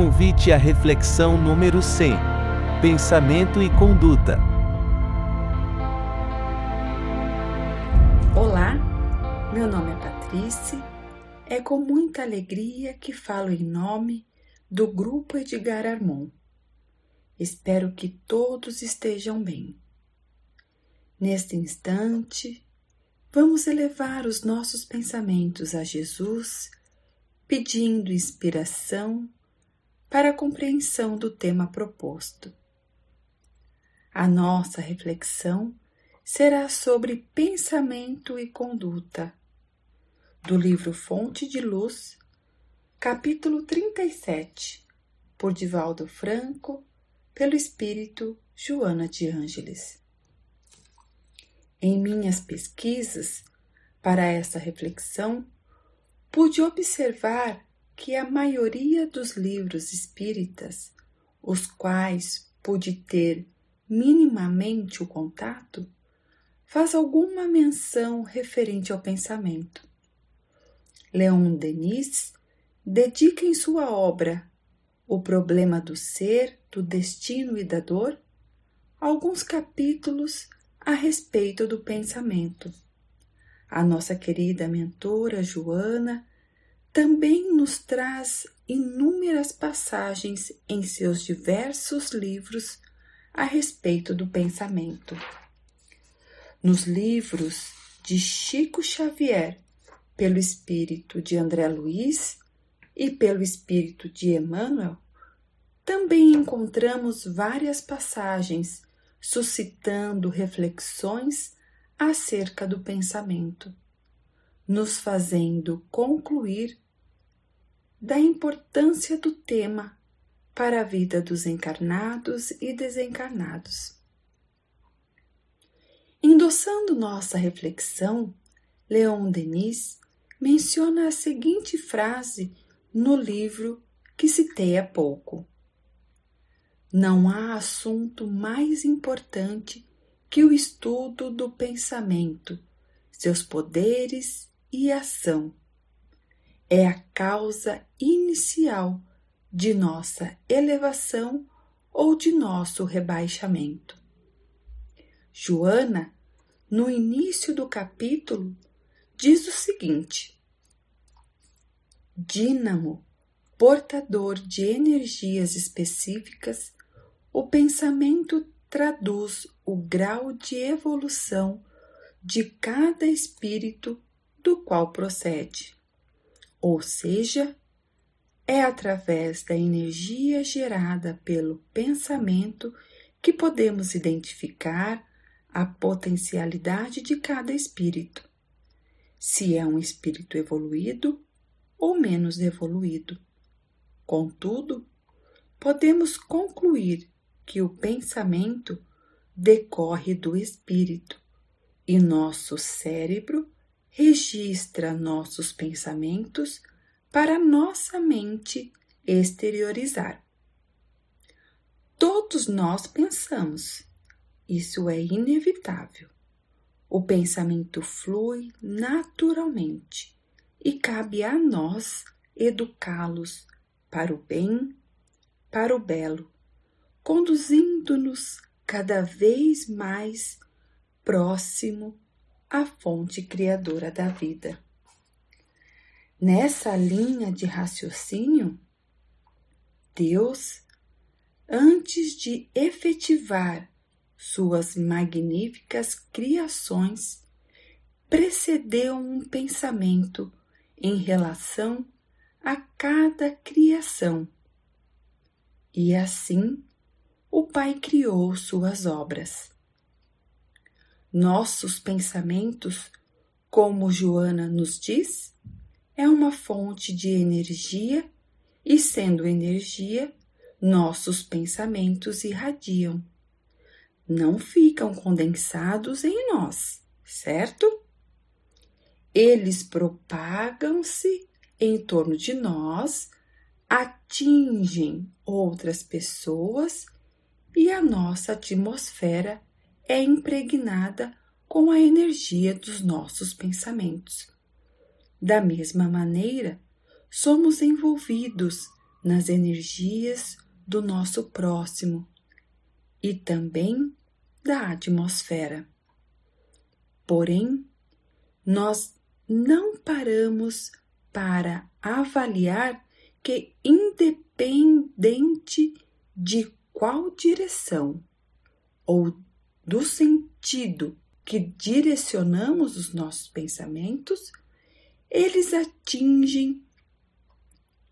Convite à reflexão número 100. Pensamento e conduta. Olá, meu nome é Patrícia. É com muita alegria que falo em nome do Grupo Edgar Armon. Espero que todos estejam bem. Neste instante, vamos elevar os nossos pensamentos a Jesus, pedindo inspiração para a compreensão do tema proposto. A nossa reflexão será sobre pensamento e conduta, do livro Fonte de Luz, capítulo 37, por Divaldo Franco, pelo espírito Joana de Ângeles. Em minhas pesquisas para essa reflexão, pude observar que a maioria dos livros espíritas, os quais pude ter minimamente o contato, faz alguma menção referente ao pensamento. Leon Denis dedica em sua obra O Problema do Ser, do Destino e da Dor alguns capítulos a respeito do pensamento. A nossa querida mentora Joana também nos traz inúmeras passagens em seus diversos livros a respeito do pensamento. Nos livros de Chico Xavier, pelo espírito de André Luiz e pelo espírito de Emmanuel, também encontramos várias passagens suscitando reflexões acerca do pensamento nos fazendo concluir da importância do tema para a vida dos encarnados e desencarnados. Endossando nossa reflexão, Leon Denis menciona a seguinte frase no livro que citei há pouco: Não há assunto mais importante que o estudo do pensamento, seus poderes e ação. É a causa inicial de nossa elevação ou de nosso rebaixamento. Joana, no início do capítulo, diz o seguinte: Dínamo, portador de energias específicas, o pensamento traduz o grau de evolução de cada espírito do qual procede. Ou seja, é através da energia gerada pelo pensamento que podemos identificar a potencialidade de cada espírito, se é um espírito evoluído ou menos evoluído. Contudo, podemos concluir que o pensamento decorre do espírito e nosso cérebro registra nossos pensamentos para nossa mente exteriorizar. Todos nós pensamos, isso é inevitável. O pensamento flui naturalmente e cabe a nós educá-los para o bem, para o belo, conduzindo-nos cada vez mais próximo a fonte criadora da vida. Nessa linha de raciocínio, Deus, antes de efetivar suas magníficas criações, precedeu um pensamento em relação a cada criação. E assim o Pai criou suas obras. Nossos pensamentos, como Joana nos diz, é uma fonte de energia e, sendo energia, nossos pensamentos irradiam. Não ficam condensados em nós, certo? Eles propagam-se em torno de nós, atingem outras pessoas e a nossa atmosfera é impregnada com a energia dos nossos pensamentos. Da mesma maneira, somos envolvidos nas energias do nosso próximo e também da atmosfera. Porém, nós não paramos para avaliar que, independente de qual direção ou do sentido que direcionamos os nossos pensamentos, eles atingem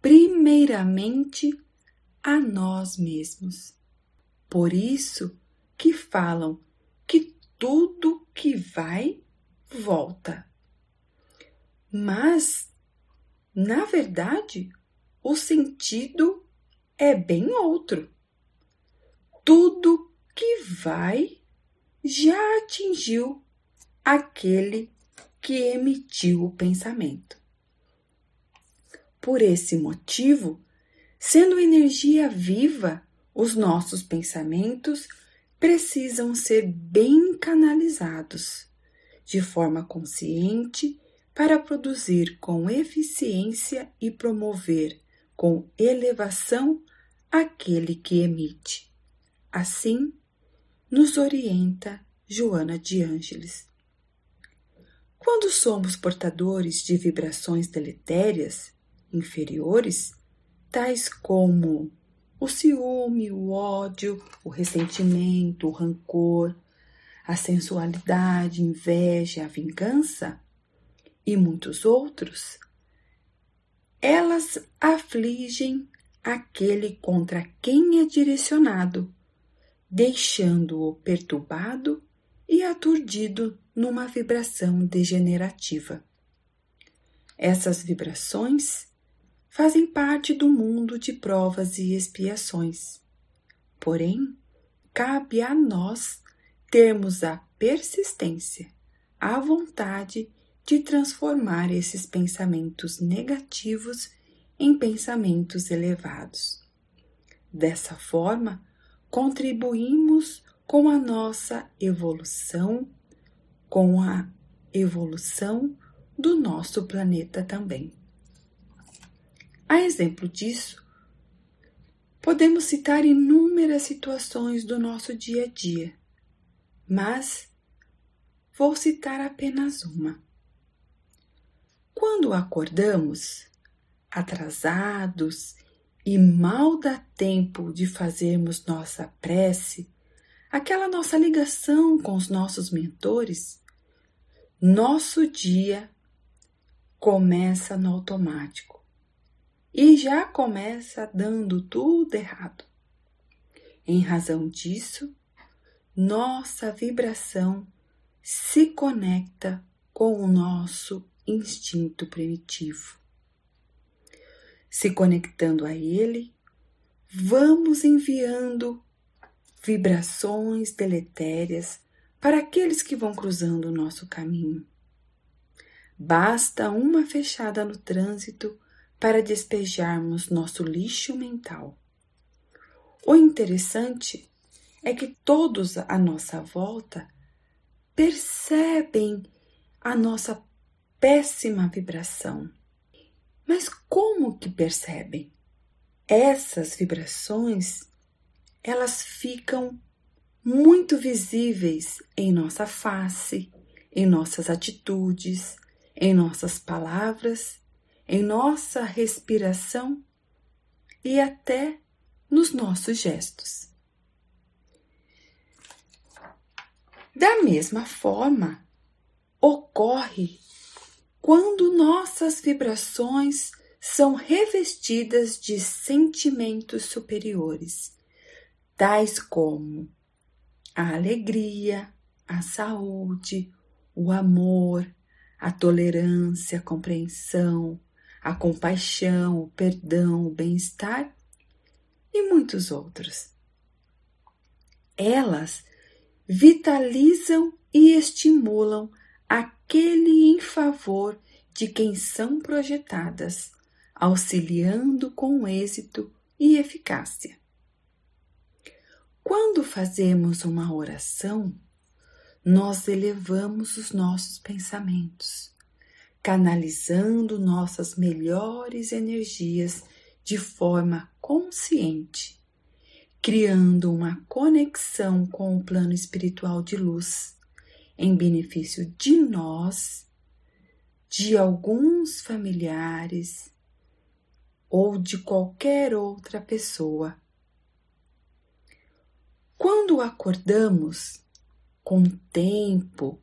primeiramente a nós mesmos. Por isso que falam que tudo que vai volta. Mas, na verdade, o sentido é bem outro. Tudo que vai já atingiu aquele que emitiu o pensamento. Por esse motivo, sendo energia viva, os nossos pensamentos precisam ser bem canalizados, de forma consciente, para produzir com eficiência e promover com elevação aquele que emite. Assim, nos orienta Joana de Ângeles. Quando somos portadores de vibrações deletérias inferiores, tais como o ciúme, o ódio, o ressentimento, o rancor, a sensualidade, inveja, a vingança e muitos outros, elas afligem aquele contra quem é direcionado deixando-o perturbado e aturdido numa vibração degenerativa. Essas vibrações fazem parte do mundo de provas e expiações. Porém, cabe a nós termos a persistência, a vontade de transformar esses pensamentos negativos em pensamentos elevados. Dessa forma, contribuímos com a nossa evolução, com a evolução do nosso planeta também. A exemplo disso, podemos citar inúmeras situações do nosso dia a dia, mas vou citar apenas uma. Quando acordamos, atrasados e mal dá tempo de fazermos nossa prece, aquela nossa ligação com os nossos mentores, nosso dia começa no automático e já começa dando tudo errado. Em razão disso, nossa vibração se conecta com o nosso instinto primitivo se conectando a Ele, vamos enviando vibrações deletérias para aqueles que vão cruzando o nosso caminho. Basta uma fechada no trânsito para despejarmos nosso lixo mental. O interessante é que todos à nossa volta percebem a nossa péssima vibração mas como que percebem? Essas vibrações, elas ficam muito visíveis em nossa face, em nossas atitudes, em nossas palavras, em nossa respiração e até nos nossos gestos. Da mesma forma, ocorre quando nossas vibrações são revestidas de sentimentos superiores, tais como a alegria, a saúde, o amor, a tolerância, a compreensão, a compaixão, o perdão, o bem-estar e muitos outros. Elas vitalizam e estimulam aquele em favor de quem são projetadas, auxiliando com êxito e eficácia. Quando fazemos uma oração, nós elevamos os nossos pensamentos, canalizando nossas melhores energias de forma consciente, criando uma conexão com o plano espiritual de luz, em benefício de nós, de alguns familiares ou de qualquer outra pessoa. Quando acordamos com tempo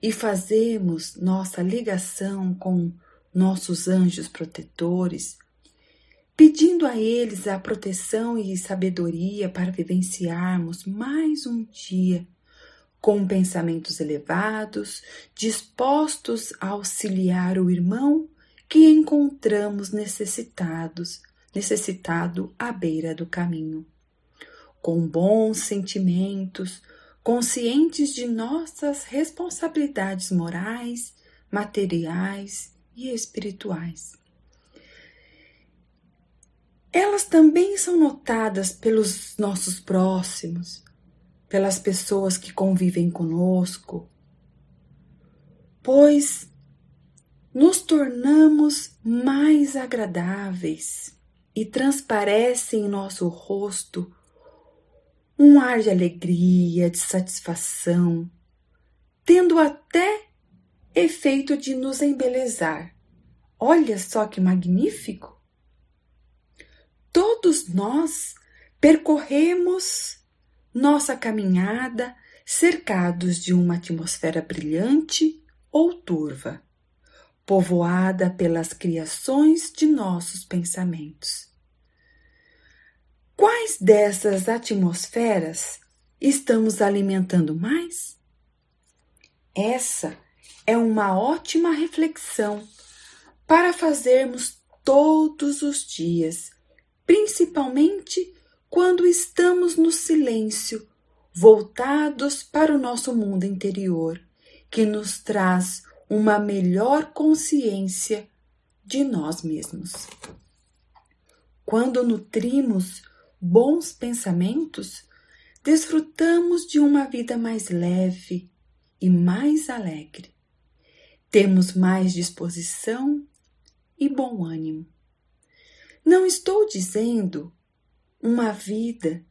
e fazemos nossa ligação com nossos anjos protetores, pedindo a eles a proteção e sabedoria para vivenciarmos mais um dia com pensamentos elevados, dispostos a auxiliar o irmão que encontramos necessitados, necessitado à beira do caminho. Com bons sentimentos, conscientes de nossas responsabilidades morais, materiais e espirituais. Elas também são notadas pelos nossos próximos, pelas pessoas que convivem conosco, pois nos tornamos mais agradáveis e transparece em nosso rosto um ar de alegria, de satisfação, tendo até efeito de nos embelezar. Olha só que magnífico! Todos nós percorremos nossa caminhada cercados de uma atmosfera brilhante ou turva, povoada pelas criações de nossos pensamentos. Quais dessas atmosferas estamos alimentando mais? Essa é uma ótima reflexão para fazermos todos os dias, principalmente quando estamos no silêncio, voltados para o nosso mundo interior, que nos traz uma melhor consciência de nós mesmos. Quando nutrimos bons pensamentos, desfrutamos de uma vida mais leve e mais alegre. Temos mais disposição e bom ânimo. Não estou dizendo uma vida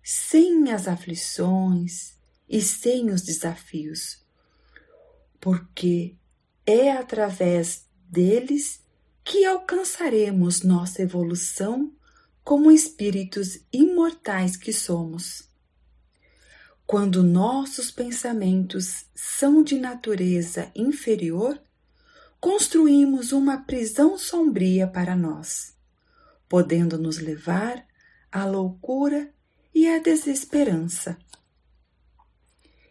sem as aflições e sem os desafios, porque é através deles que alcançaremos nossa evolução como espíritos imortais que somos. Quando nossos pensamentos são de natureza inferior, construímos uma prisão sombria para nós, podendo nos levar a loucura e a desesperança.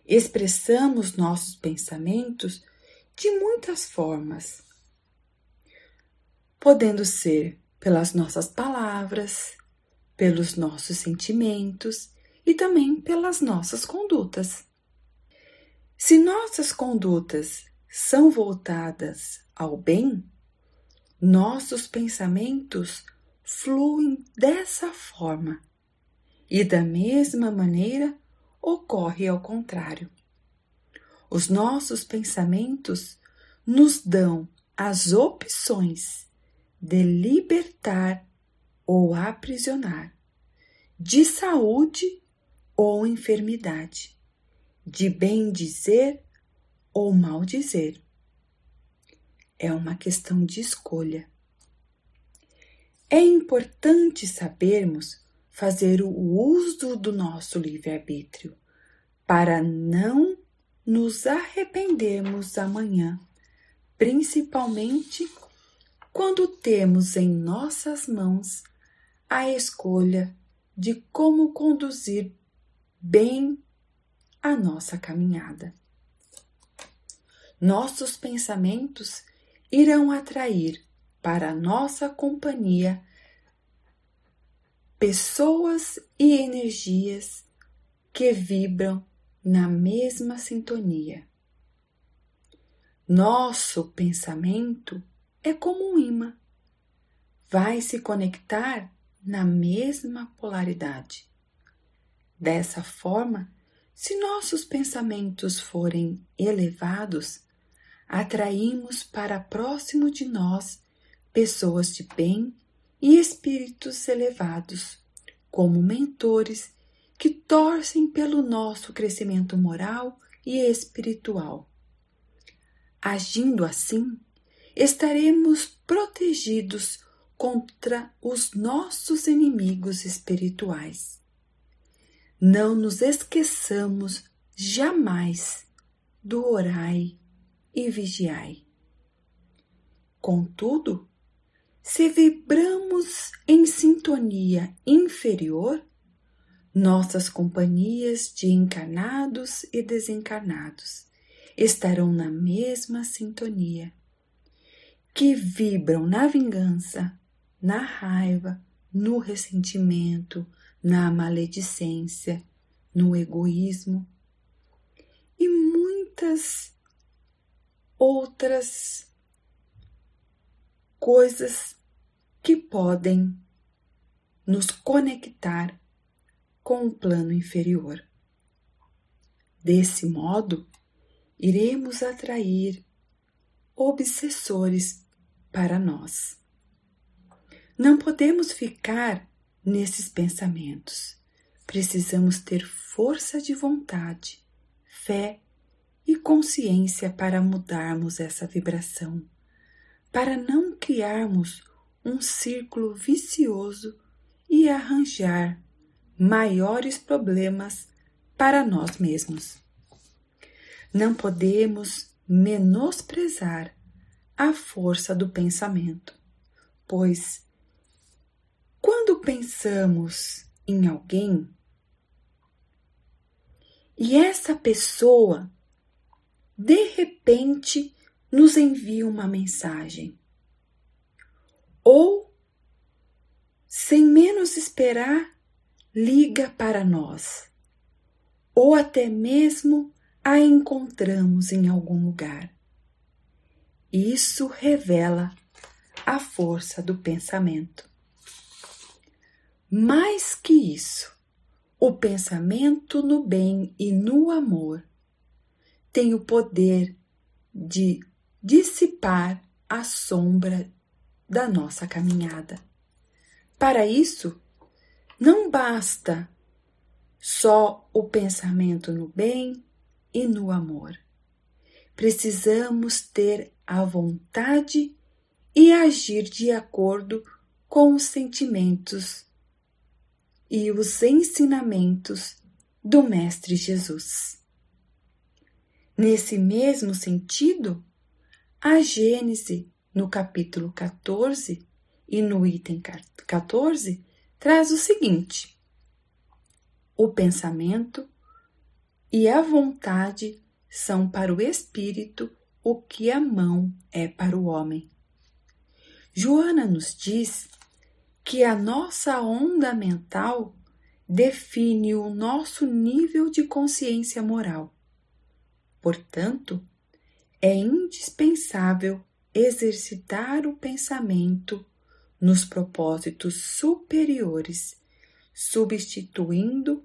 Expressamos nossos pensamentos de muitas formas, podendo ser pelas nossas palavras, pelos nossos sentimentos e também pelas nossas condutas. Se nossas condutas são voltadas ao bem, nossos pensamentos fluem dessa forma. E da mesma maneira ocorre ao contrário. Os nossos pensamentos nos dão as opções de libertar ou aprisionar, de saúde ou enfermidade, de bem dizer ou mal dizer. É uma questão de escolha. É importante sabermos fazer o uso do nosso livre-arbítrio para não nos arrependermos amanhã, principalmente quando temos em nossas mãos a escolha de como conduzir bem a nossa caminhada. Nossos pensamentos irão atrair para nossa companhia pessoas e energias que vibram na mesma sintonia. Nosso pensamento é como um imã, vai se conectar na mesma polaridade. Dessa forma, se nossos pensamentos forem elevados, atraímos para próximo de nós pessoas de bem e espíritos elevados, como mentores que torcem pelo nosso crescimento moral e espiritual. Agindo assim, estaremos protegidos contra os nossos inimigos espirituais. Não nos esqueçamos jamais do orai e vigiai. Contudo, se vibramos em sintonia inferior, nossas companhias de encarnados e desencarnados estarão na mesma sintonia, que vibram na vingança, na raiva, no ressentimento, na maledicência, no egoísmo e muitas outras coisas que podem nos conectar com o plano inferior. Desse modo, iremos atrair obsessores para nós. Não podemos ficar nesses pensamentos. Precisamos ter força de vontade, fé e consciência para mudarmos essa vibração, para não criarmos um círculo vicioso e arranjar maiores problemas para nós mesmos. Não podemos menosprezar a força do pensamento, pois quando pensamos em alguém e essa pessoa de repente nos envia uma mensagem, ou sem menos esperar, liga para nós, ou até mesmo a encontramos em algum lugar. Isso revela a força do pensamento. Mais que isso, o pensamento no bem e no amor tem o poder de dissipar a sombra da nossa caminhada. Para isso, não basta só o pensamento no bem e no amor. Precisamos ter a vontade e agir de acordo com os sentimentos e os ensinamentos do Mestre Jesus. Nesse mesmo sentido, a Gênese, no capítulo 14 e no item 14, traz o seguinte: o pensamento e a vontade são para o espírito o que a mão é para o homem. Joana nos diz que a nossa onda mental define o nosso nível de consciência moral. Portanto, é indispensável exercitar o pensamento nos propósitos superiores, substituindo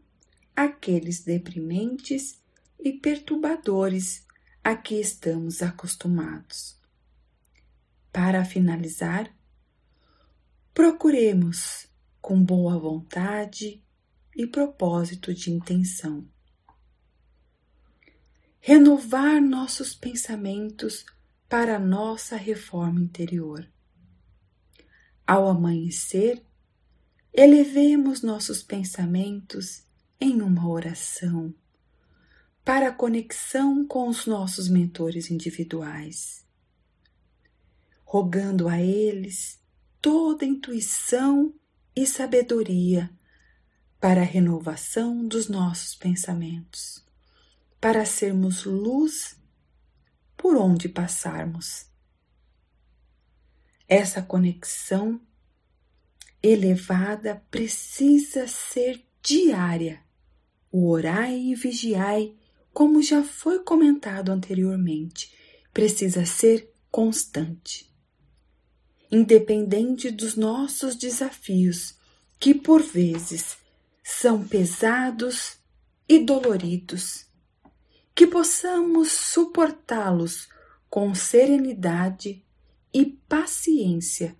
aqueles deprimentes e perturbadores a que estamos acostumados. Para finalizar, Procuremos com boa vontade e propósito de intenção. Renovar nossos pensamentos para nossa reforma interior. Ao amanhecer, elevemos nossos pensamentos em uma oração para a conexão com os nossos mentores individuais, rogando a eles toda intuição e sabedoria para a renovação dos nossos pensamentos, para sermos luz por onde passarmos. Essa conexão elevada precisa ser diária. O orai e vigiai, como já foi comentado anteriormente, precisa ser constante independente dos nossos desafios, que por vezes são pesados e doloridos, que possamos suportá-los com serenidade e paciência,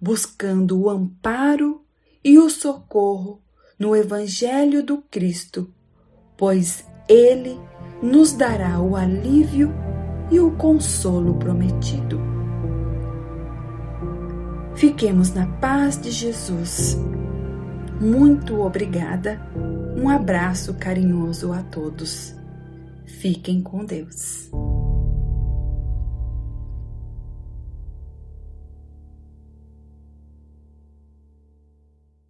buscando o amparo e o socorro no Evangelho do Cristo, pois ele nos dará o alívio e o consolo prometido. Fiquemos na paz de Jesus. Muito obrigada. Um abraço carinhoso a todos. Fiquem com Deus.